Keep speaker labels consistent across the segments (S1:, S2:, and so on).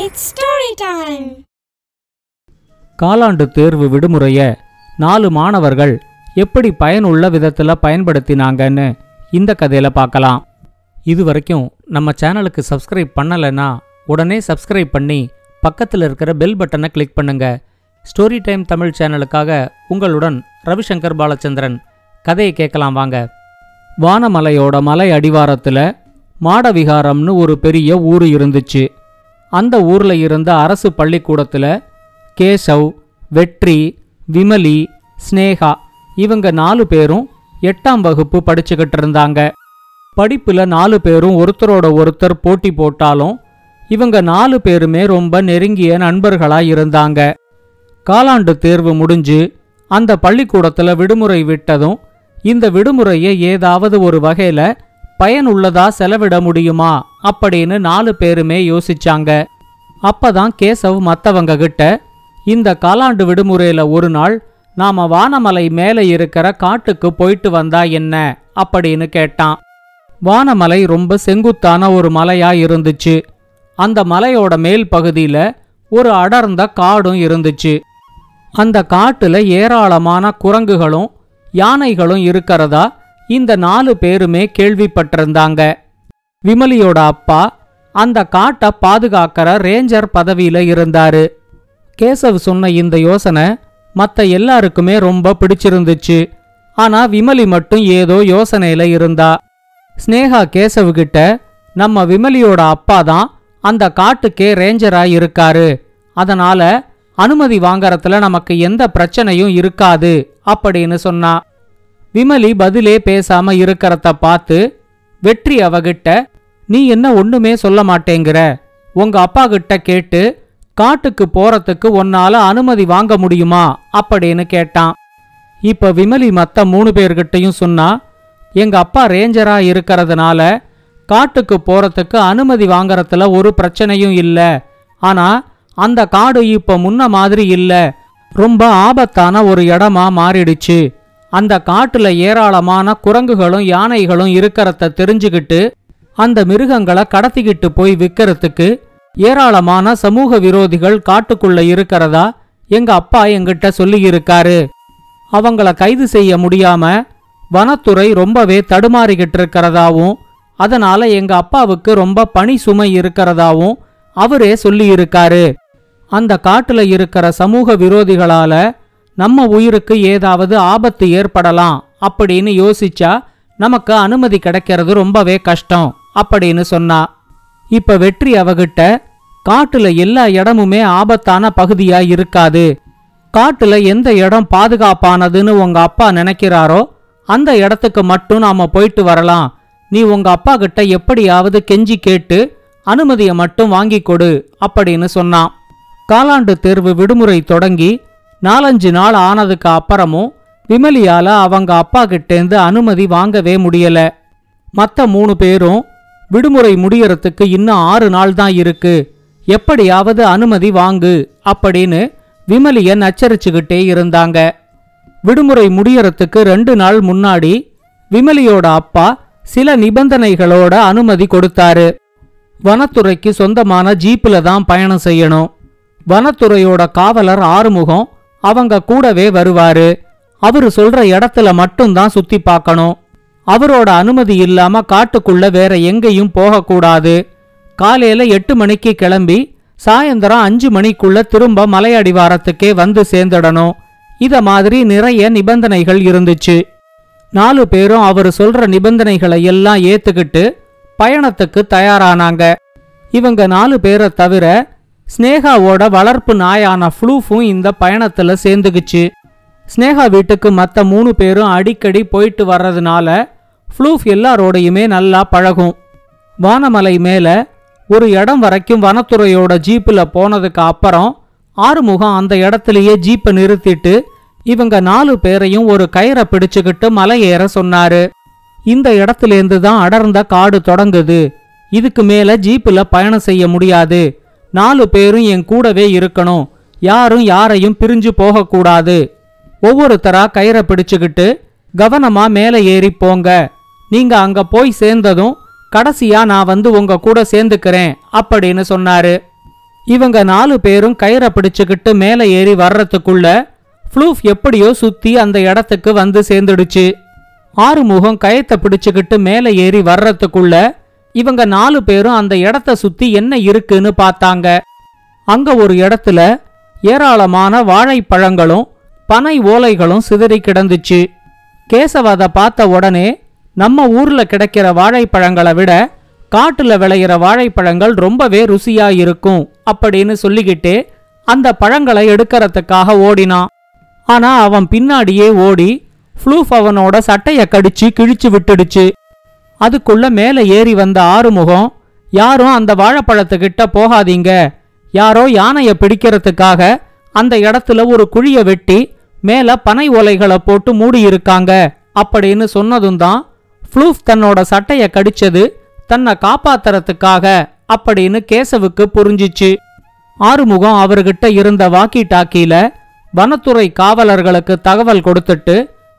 S1: It's story time
S2: காலாண்டு தேர்வு விடுமுறைய நாலு மாணவர்கள் எப்படி பயனுள்ள விதத்தில் பயன்படுத்தினாங்கன்னு இந்த கதையில பார்க்கலாம். இது வரைக்கும் நம்ம சேனலுக்கு சப்ஸ்கிரைப் பண்ணலைன்னா உடனே சப்ஸ்கிரைப் பண்ணி பக்கத்தில் இருக்கிற பெல் பட்டனை கிளிக் பண்ணுங்க. ஸ்டோரி டைம் தமிழ் சேனலுக்காக உங்களுடன் ரவிசங்கர் பாலச்சந்திரன். கதையை கேட்கலாம் வாங்க. வானமலையோட மலை அடிவாரத்தில் மாடவிகாரம்னு ஒரு பெரிய ஊர் இருந்துச்சு. அந்த ஊர்ல இருந்த அரசு பள்ளிக்கூடத்துல கேசவ் வெற்றி விமலி ஸ்னேகா இவங்க நாலு பேரும் எட்டாம் வகுப்பு படிச்சுக்கிட்டு இருந்தாங்க. படிப்புல நாலு பேரும் ஒருத்தரோட ஒருத்தர் போட்டி போட்டாலும் இவங்க நாலு பேருமே ரொம்ப நெருங்கிய நண்பர்களா இருந்தாங்க. காலாண்டு தேர்வு முடிஞ்சு அந்த பள்ளிக்கூடத்துல விடுமுறை விட்டதும் இந்த விடுமுறையை ஏதாவது ஒரு வகையில பயனுள்ளதா செலவிட முடியுமா? அப்படின்னு நாலு பேருமே யோசிச்சாங்க. அப்பதான் கேசவ் மத்தவங்க கிட்ட இந்த காலாண்டு விடுமுறையில ஒரு நாள் நாம வானமலை மேலே இருக்கிற காட்டுக்கு போயிட்டு வந்தா என்ன? அப்படின்னு கேட்டான். வானமலை ரொம்ப செங்குத்தான ஒரு மலையா இருந்துச்சு. அந்த மலையோட மேல் பகுதியில ஒரு அடர்ந்த காடும் இருந்துச்சு. அந்த காட்டுல ஏராளமான குரங்குகளும் யானைகளும் இருக்கிறதா இந்த நாலு பேருமே கேள்விப்பட்டிருந்தாங்க. விமலியோட அப்பா அந்த காட்டை பாதுகாக்கிற ரேஞ்சர் பதவியில இருந்தாரு. கேசவ் சொன்ன இந்த யோசனை மற்ற எல்லாருக்குமே ரொம்ப பிடிச்சிருந்துச்சு. ஆனா விமலி மட்டும் ஏதோ யோசனையில இருந்தா. ஸ்னேகா கேசவ்கிட்ட நம்ம விமலியோட அப்பா தான் அந்த காட்டுக்கே ரேஞ்சரா இருக்காரு. அதனால அனுமதி வாங்கறதுல நமக்கு எந்த பிரச்சனையும் இருக்காது அப்படின்னு சொன்னா. விமலி பதிலே பேசாம இருக்கிறத பார்த்து வெற்றி அவகிட்ட நீ என்ன ஒண்ணுமே சொல்ல மாட்டேங்கிற. உங்க அப்பா கிட்ட கேட்டு காட்டுக்கு போறதுக்கு உன்னால அனுமதி வாங்க முடியுமா? அப்படின்னு கேட்டான். இப்ப விமலி மத்த மூணு பேர்கிட்டயும் சொன்னா எங்க அப்பா ரேஞ்சரா இருக்கிறதுனால காட்டுக்கு போறதுக்கு அனுமதி வாங்கறதுல ஒரு பிரச்சனையும் இல்ல. ஆனா அந்த காடு இப்ப முன்ன மாதிரி இல்ல. ரொம்ப ஆபத்தான ஒரு இடமா மாறிடுச்சு. அந்த காட்டுல ஏராளமான குரங்குகளும் யானைகளும் இருக்கிறத தெரிஞ்சுக்கிட்டு அந்த மிருகங்களை கடத்திக்கிட்டு போய் விற்கிறதுக்கு ஏராளமான சமூக விரோதிகள் காட்டுக்குள்ள இருக்கிறதா எங்க அப்பா எங்கிட்ட சொல்லியிருக்காரு. அவங்கள கைது செய்ய முடியாம வனத்துறை ரொம்பவே தடுமாறிக்கிட்டு இருக்கிறதாவும் அதனால எங்க அப்பாவுக்கு ரொம்ப பணி சுமை இருக்கிறதாவும் அவரே சொல்லியிருக்காரு. அந்த காட்டுல இருக்கிற சமூக விரோதிகளால நம்ம உயிருக்கு ஏதாவது ஆபத்து ஏற்படலாம் அப்படின்னு யோசிச்சா நமக்கு அனுமதி கிடைக்கிறது ரொம்பவே கஷ்டம் அப்படின்னு சொன்னா. இப்ப வெற்றி அவகிட்ட காட்டுல எல்லா இடமுமே ஆபத்தான பகுதியா இருக்காது. காட்டுல எந்த இடம் பாதுகாப்பானதுன்னு உங்க அப்பா நினைக்கிறாரோ அந்த இடத்துக்கு மட்டும் நாம போயிட்டு வரலாம். நீ உங்க அப்பா கிட்ட எப்படியாவது கெஞ்சி கேட்டு அனுமதியை மட்டும் வாங்கி கொடு அப்படின்னு சொன்னான். காலாண்டு தேர்வு விடுமுறை தொடங்கி நாலஞ்சு நாள் ஆனதுக்கு அப்புறமும் விமலியால அவங்க அப்பா கிட்டேந்து அனுமதி வாங்கவே முடியல. மற்ற மூணு பேரும் விடுமுறை முடியறதுக்கு இன்னும் ஆறு நாள் தான் இருக்கு. எப்படியாவது அனுமதி வாங்கு அப்படின்னு விமலியன் அச்சரிச்சுக்கிட்டே இருந்தாங்க. விடுமுறை முடியறதுக்கு ரெண்டு நாள் முன்னாடி விமலியோட அப்பா சில நிபந்தனைகளோட அனுமதி கொடுத்தாரு. வனத்துறைக்கு சொந்தமான ஜீப்பில் தான் பயணம் செய்யணும். வனத்துறையோட காவலர் ஆறுமுகம் அவங்க கூடவே வருவாரு. அவரு சொல்ற இடத்துல மட்டும்தான் சுத்தி பார்க்கணும். அவரோட அனுமதி இல்லாம காட்டுக்குள்ள வேற எங்கேயும் போகக்கூடாது. காலையில எட்டு மணிக்கு கிளம்பி சாயந்தரம் அஞ்சு மணிக்குள்ள திரும்ப மலையடிவாரத்துக்கே வந்து சேர்ந்துடணும். இத மாதிரி நிறைய நிபந்தனைகள் இருந்துச்சு. நாலு பேரும் அவர் சொல்ற நிபந்தனைகளை எல்லாம் ஏத்துக்கிட்டு பயணத்துக்கு தயாரானாங்க. இவங்க நாலு பேரை தவிர ஸ்னேகாவோட வளர்ப்பு நாயான ஃப்ளூஃபும் இந்த பயணத்துல சேர்ந்துக்குச்சு. ஸ்னேகா வீட்டுக்கு மற்ற மூணு பேரும் அடிக்கடி போயிட்டு வர்றதுனால ஃப்ளூஃப் எல்லாரோடையுமே நல்லா பழகும். வானமலை மேல ஒரு இடம் வரைக்கும் வனத்துறையோட ஜீப்பில் போனதுக்கு அப்புறம் ஆறுமுகம் அந்த இடத்துலயே ஜீப்பை நிறுத்திட்டு இவங்க நாலு பேரையும் ஒரு கயிறை பிடிச்சுக்கிட்டு மலை ஏற சொன்னாரு. இந்த இடத்துலேருந்து தான் அடர்ந்த காடு தொடங்குது. இதுக்கு மேல ஜீப்பில் பயணம் செய்ய முடியாது. நாலு பேரும் என் கூடவே இருக்கணும். யாரும் யாரையும் பிரிஞ்சு போகக்கூடாது. ஒவ்வொருத்தரா கயிறை பிடிச்சுக்கிட்டு கவனமா மேலே ஏறி போங்க. நீங்க அங்க போய் சேர்ந்ததும் கடைசியா நான் வந்து உங்க கூட சேர்ந்துக்கிறேன் அப்படின்னு சொன்னாரு. இவங்க நாலு பேரும் கயிறை பிடிச்சுக்கிட்டு மேலே ஏறி வர்றதுக்குள்ள ஃப்ளூஃப் எப்படியோ சுத்தி அந்த இடத்துக்கு வந்து சேர்ந்துடுச்சு. ஆறுமுகம் கயத்தை பிடிச்சுக்கிட்டு மேலே ஏறி வர்றதுக்குள்ள இவங்க நாலு பேரும் அந்த இடத்த சுத்தி என்ன இருக்குன்னு பார்த்தாங்க. அங்க ஒரு இடத்துல ஏராளமான வாழைப்பழங்களும் பனை ஓலைகளும் சிதறி கிடந்துச்சு. கேசவ அதை பார்த்த உடனே நம்ம ஊர்ல கிடைக்கிற வாழைப்பழங்களை விட காட்டுல விளையிற வாழைப்பழங்கள் ரொம்பவே ருசியா இருக்கும் அப்படின்னு சொல்லிக்கிட்டே அந்த பழங்களை எடுக்கறதுக்காக ஓடினான். ஆனா அவன் பின்னாடியே ஓடி ஃப்ளூஃப் அவனோட சட்டைய கடிச்சு கிழிச்சு விட்டுடுச்சு. அதுக்குள்ள மேலே ஏறி வந்த ஆறுமுகம் யாரும் அந்த வாழைப்பழத்துக்கிட்ட போகாதீங்க. யாரோ யானையை பிடிக்கிறதுக்காக அந்த இடத்துல ஒரு குழிய வெட்டி மேல பனை ஓலைகளை போட்டு மூடியிருக்காங்க அப்படின்னு சொன்னதும் தான் ஃப்ளூஃப் தன்னோட சட்டைய கடிச்சது தன்னை காப்பாத்துறதுக்காக அப்படின்னு கேசவுக்கு புரிஞ்சிச்சு. ஆறுமுகம் அவர்கிட்ட இருந்த வாக்கி டாக்கியில வனத்துறை காவலர்களுக்கு தகவல் கொடுத்துட்டு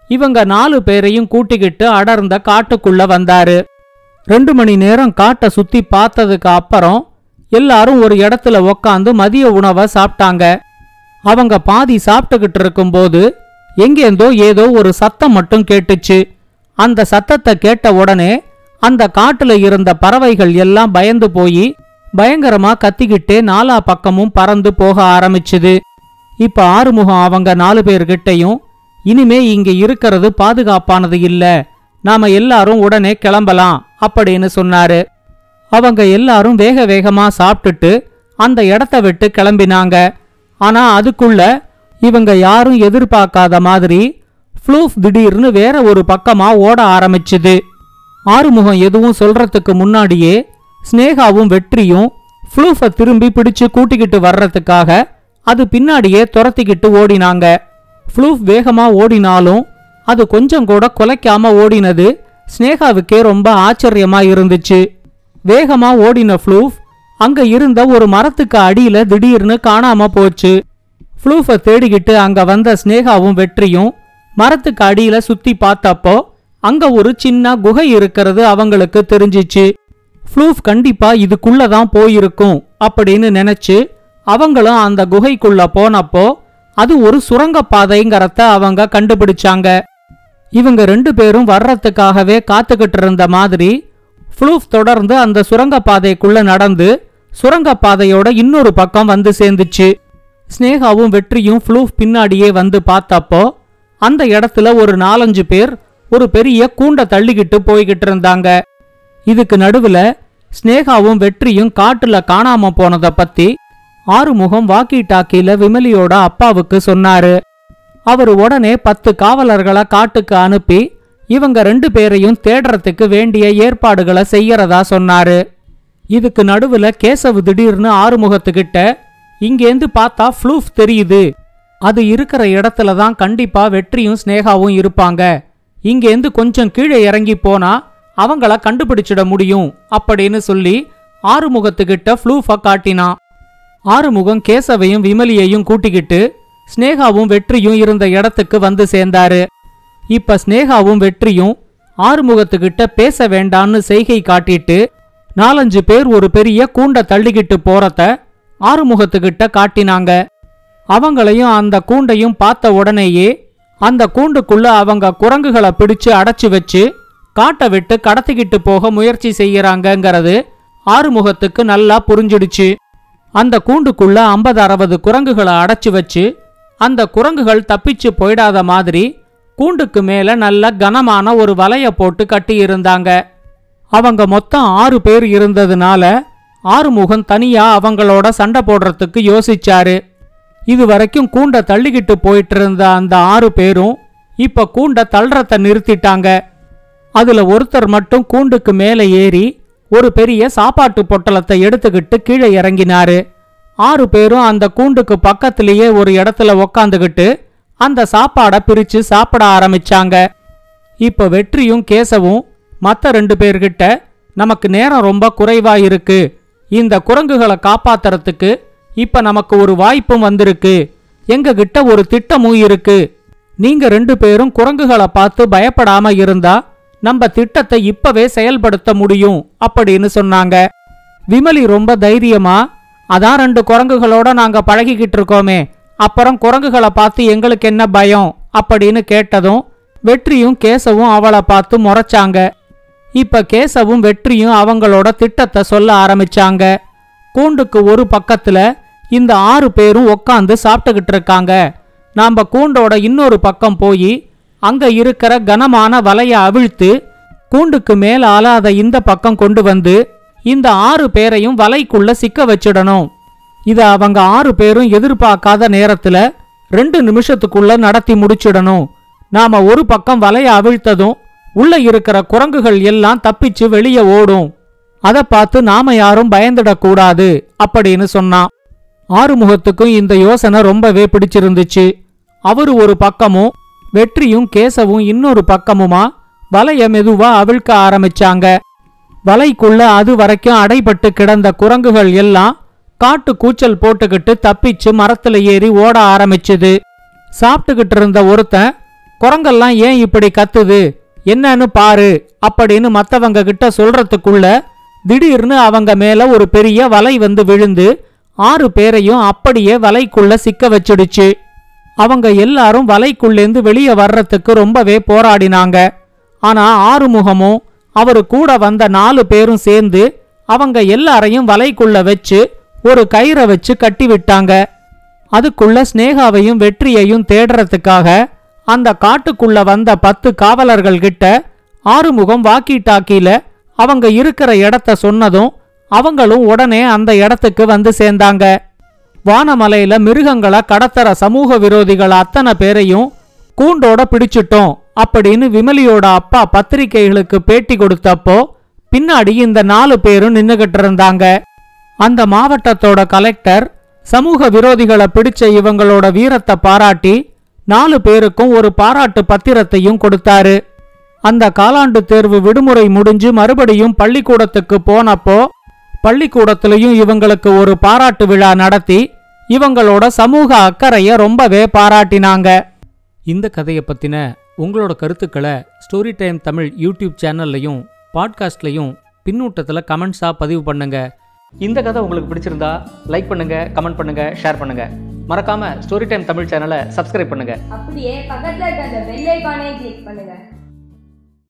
S2: இவங்க நாலு பேரையும் கூட்டிக்கிட்டு அடர்ந்த காட்டுக்குள்ள வந்தாரு. ரெண்டு மணி நேரம் காட்டை சுத்தி பார்த்ததுக்கு அப்புறம் எல்லாரும் ஒரு இடத்துல உக்காந்து மதிய உணவை சாப்பிட்டாங்க. அவங்க பாதி சாப்பிட்டுக்கிட்டு இருக்கும்போது எங்கேந்தோ ஏதோ ஒரு சத்தம் மட்டும் கேட்டுச்சு. அந்த சத்தத்தை கேட்ட உடனே அந்த காட்டுல இருந்த பறவைகள் எல்லாம் பயந்து போய் பயங்கரமா கத்திக்கிட்டே நாலா பக்கமும் பறந்து போக ஆரம்பிச்சுது. இப்ப ஆறுமுகம் அவங்க நாலு பேர்கிட்டயும் இனிமே இங்க இருக்கிறது பாதுகாப்பானது இல்ல. நாம எல்லாரும் உடனே கிளம்பலாம் அப்படின்னு சொன்னாரு. அவங்க எல்லாரும் வேக வேகமா சாப்பிட்டுட்டு அந்த இடத்த விட்டு கிளம்பினாங்க. ஆனா அதுக்குள்ள இவங்க யாரும் எதிர்பார்க்காத மாதிரி ஃப்ளூஃப் திடீர்னு வேற ஒரு பக்கமா ஓட ஆரம்பிச்சுது. ஆறுமுகம் எதுவும் சொல்றதுக்கு முன்னாடியே ஸ்னேகாவும் வெற்றியும் ஃப்ளூஃபை திரும்பி பிடிச்சு கூட்டிக்கிட்டு வர்றதுக்காக அது பின்னாடியே துரத்திக்கிட்டு ஓடினாங்க. ஃப்ளூஃப் வேகமாக ஓடினாலும் அது கொஞ்சம் கூட குலைக்காம ஓடினது ஸ்னேகாவுக்கே ரொம்ப ஆச்சரியமா இருந்துச்சு. வேகமா ஓடின ஃப்ளூஃப் அங்க இருந்த ஒரு மரத்துக்கு அடியில திடீர்னு காணாம போச்சு. ஃப்ளூஃபை தேடிக்கிட்டு அங்க வந்த ஸ்னேகாவும் வெற்றியும் மரத்துக்கு அடியில சுத்தி பார்த்தப்போ அங்க ஒரு சின்ன குகை இருக்கிறது அவங்களுக்கு தெரிஞ்சிச்சு. ஃப்ளூஃப் கண்டிப்பா இதுக்குள்ள தான் போயிருக்கும் அப்படின்னு நினைச்சு அவங்களும் அந்த குகைக்குள்ள போனப்போ அது ஒரு சுரங்கப்பாதைங்கிறத அவங்க கண்டுபிடிச்சாங்க. இவங்க ரெண்டு பேரும் வர்றதுக்காகவே காத்துக்கிட்டு இருந்த மாதிரி ஃப்ளூஃப் தொடர்ந்து அந்த சுரங்கப்பாதைக்குள்ள நடந்து சுரங்கப்பாதையோட இன்னொரு பக்கம் வந்து சேர்ந்துச்சு. ஸ்னேகாவும் வெற்றியும் ஃப்ளூஃப் பின்னாடியே வந்து பார்த்தப்போ அந்த இடத்துல ஒரு நாலஞ்சு பேர் ஒரு பெரிய கூண்டை தள்ளிக்கிட்டு போய்கிட்டு இருந்தாங்க இதுக்கு நடுவுல ஸ்னேகாவும் வெற்றியும் காட்டுல காணாம போனதை பத்தி ஆறுமுகம் வாக்கி டாக்கில விமலியோட அப்பாவுக்கு சொன்னாரு. அவர் உடனே பத்து காவலர்களை காட்டுக்கு அனுப்பி இவங்க ரெண்டு பேரையும் தேடுறதுக்கு வேண்டிய ஏற்பாடுகளை செய்யறதா சொன்னாரு. இதுக்கு நடுவுல கேசவு திடீர்னு ஆறுமுகத்துக்கிட்ட இங்கேந்து பார்த்தா ஃப்ளூஃப் தெரியுது. அது இருக்கிற இடத்துல தான் கண்டிப்பா வெற்றியும் ஸ்னேகாவும் இருப்பாங்க. இங்கேந்து கொஞ்சம் கீழே இறங்கி போனா அவங்கள கண்டுபிடிச்சிட முடியும் அப்படின்னு சொல்லி ஆறுமுகத்துக்கிட்ட ஃப்ளூஃபை காட்டினான் ஆறுமுகம் கேசவையும் விமலியையும் கூட்டிக்கிட்டு ஸ்னேகாவும் வெற்றியும் இருந்த இடத்துக்கு வந்து சேர்ந்தாரு. இப்ப ஸ்னேகாவும் வெற்றியும் ஆறுமுகத்துக்கிட்ட பேச வேண்டான்னு செய்கை காட்டிட்டு நாலஞ்சு பேர் ஒரு பெரிய கூண்டை தள்ளிக்கிட்டு போறத ஆறுமுகத்துக்கிட்ட காட்டினாங்க. அவங்களையும் அந்த கூண்டையும் பார்த்த உடனேயே அந்த கூண்டுக்குள்ள அவங்க குரங்குகளை பிடிச்சு அடைச்சு வச்சு காட்டை விட்டு கடத்திக்கிட்டு போக முயற்சி செய்யறாங்கங்கிறது ஆறுமுகத்துக்கு நல்லா புரிஞ்சிடுச்சு. அந்த கூண்டுக்குள்ள ஐம்பது அறுபது குரங்குகளை அடைச்சி வச்சு அந்த குரங்குகள் தப்பிச்சு போயிடாத மாதிரி கூண்டுக்கு மேல நல்ல கனமான ஒரு வலைய போட்டு கட்டியிருந்தாங்க. அவங்க மொத்தம் ஆறு பேர் இருந்ததுனால ஆறுமுகம் தனியா அவங்களோட சண்டை போடுறதுக்கு யோசிச்சாரு. இது வரைக்கும் கூண்டை தள்ளிக்கிட்டு போயிட்டு இருந்த அந்த ஆறு பேரும் இப்ப கூண்டை தள்ளுறத நிறுத்திட்டாங்க. அதுல ஒருத்தர் மட்டும் கூண்டுக்கு மேலே ஏறி ஒரு பெரிய சாப்பாட்டு பொட்டலத்தை எடுத்துக்கிட்டு கீழே இறங்கினாரு. ஆறு பேரும் அந்த கூண்டுக்கு பக்கத்திலேயே ஒரு இடத்துல உக்காந்துக்கிட்டு அந்த சாப்பாடை பிரிச்சு சாப்பிட ஆரம்பிச்சாங்க. இப்ப வெற்றியும் கேசவும் மற்ற ரெண்டு பேர்கிட்ட நமக்கு நேரம் ரொம்ப குறைவா இருக்கு. இந்த குரங்குகளை காப்பாத்துறதுக்கு இப்ப நமக்கு ஒரு வாய்ப்பும் வந்திருக்கு. எங்க கிட்ட ஒரு திட்டமும் இருக்கு. நீங்க ரெண்டு பேரும் குரங்குகளை பார்த்து பயப்படாம இருந்தா நம்ம திட்டத்தை இப்பவே செயல்படுத்த முடியும் அப்படின்னு சொன்னாங்க. விமலி ரொம்ப தைரியமா அதான் ரெண்டு குரங்குகளோட நாங்க பழகிக்கிட்டு இருக்கோமே அப்புறம் குரங்குகளை பார்த்து எங்களுக்கு என்ன பயம்? அப்படின்னு கேட்டதும் வெற்றியும் கேசவும் அவளை பார்த்து முறைச்சாங்க. இப்ப கேசவும் வெற்றியும் அவங்களோட திட்டத்தை சொல்ல ஆரம்பிச்சாங்க. கூண்டுக்கு ஒரு பக்கத்துல இந்த ஆறு பேரும் உக்காந்து சாப்பிட்டுக்கிட்டு இருக்காங்க. நாம கூண்டோட இன்னொரு பக்கம் போய் அங்க இருக்கிற கனமான வலைய அவிழ்த்து கூண்டுக்கு மேல் ஆளாத இந்த பக்கம் கொண்டு வந்து இந்த ஆறு பேரையும் வலைக்குள்ள சிக்க வச்சிடணும். இத அவங்க ஆறு பேரும் எதிர்பார்க்காத நேரத்துல ரெண்டு நிமிஷத்துக்குள்ள நடத்தி முடிச்சிடணும். நாம ஒரு பக்கம் வலைய அவிழ்த்ததும் உள்ள இருக்கிற குரங்குகள் எல்லாம் தப்பிச்சு வெளியே ஓடும். அதை பார்த்து நாம யாரும் பயந்துடக்கூடாது அப்படின்னு சொன்னான். ஆறுமுகத்துக்கும் இந்த யோசனை ரொம்பவே பிடிச்சிருந்துச்சு. அவரு ஒரு பக்கமும் வெற்றியும் கேசவும் இன்னொரு பக்கமுமா? வலைய மெதுவா அவிழ்க்க ஆரம்பிச்சாங்க. வலைக்குள்ள அது வரைக்கும் அடைபட்டு கிடந்த குரங்குகள் எல்லாம் காட்டு கூச்சல் போட்டுக்கிட்டு தப்பிச்சு மரத்துல ஏறி ஓட ஆரம்பிச்சுது. சாப்பிட்டுக்கிட்டு இருந்த ஒருத்தன் குரங்கெல்லாம் ஏன் இப்படி கத்துது? என்னன்னு பாரு அப்படின்னு மத்தவங்க கிட்ட சொல்றதுக்குள்ள திடீர்னு அவங்க மேல ஒரு பெரிய வலை வந்து விழுந்து ஆறு பேரையும் அப்படியே வலைக்குள்ள சிக்க வச்சிடுச்சு. அவங்க எல்லாரும் வலைக்குள்ளேந்து வெளியே வர்றதுக்கு ரொம்பவே போராடினாங்க. ஆனா ஆறுமுகமும் அவரு கூட வந்த நாலு பேரும் சேர்ந்து அவங்க எல்லாரையும் வலைக்குள்ள வச்சு ஒரு கயிறை வச்சு கட்டி விட்டாங்க அதுக்குள்ள ஸ்னேகாவையும் வெற்றியையும் தேடுறதுக்காக அந்த காட்டுக்குள்ள வந்த பத்து காவலர்கள் கிட்ட ஆறுமுகம் வாக்கி டாக்கியில அவங்க இருக்கிற இடத்த சொன்னதும் அவங்களும் உடனே அந்த இடத்துக்கு வந்து சேர்ந்தாங்க. வானமலையில மிருகங்களை கடத்தற சமூக விரோதிகள் அத்தனை பேரையும் கூண்டோட பிடிச்சிட்டோம் அப்படின்னு விமலியோட அப்பா பத்திரிகைகளுக்கு பேட்டி கொடுத்தப்போ பின்னாடி இந்த நாலு பேரும் நின்னுகிட்டு இருந்தாங்க. அந்த மாவட்டத்தோட கலெக்டர் சமூக விரோதிகளை பிடிச்ச இவங்களோட வீரத்தை பாராட்டி நாலு பேருக்கும் ஒரு பாராட்டு பத்திரத்தையும் கொடுத்தாரு. அந்த காலாண்டு தேர்வு விடுமுறை முடிஞ்சு மறுபடியும் பள்ளிக்கூடத்துக்கு போனப்போ பள்ளிக்கூடத்திலையும் இவங்களுக்கு ஒரு பாராட்டு விழா நடத்தி இவங்களோட சமூக அக்கறைய ரொம்பவே பாராட்டினாங்க. இந்த கதையை பத்தின உங்களோட கருத்துக்களை ஸ்டோரி டைம் தமிழ் யூடியூப் சேனல்லையும் பாட்காஸ்ட்லையும் பின்னூட்டத்தில் கமெண்ட்ஸாக பதிவு பண்ணுங்க. இந்த கதை உங்களுக்கு பிடிச்சிருந்தா லைக் பண்ணுங்க கமெண்ட் பண்ணுங்க ஷேர் பண்ணுங்க. மறக்காம ஸ்டோரி டைம் தமிழ் சேனலை சப்ஸ்கிரைப் பண்ணுங்க.
S1: அப்படியே பக்கத்துல இருக்க அந்த பெல் ஐகானையும் கிளிக் பண்ணுங்க.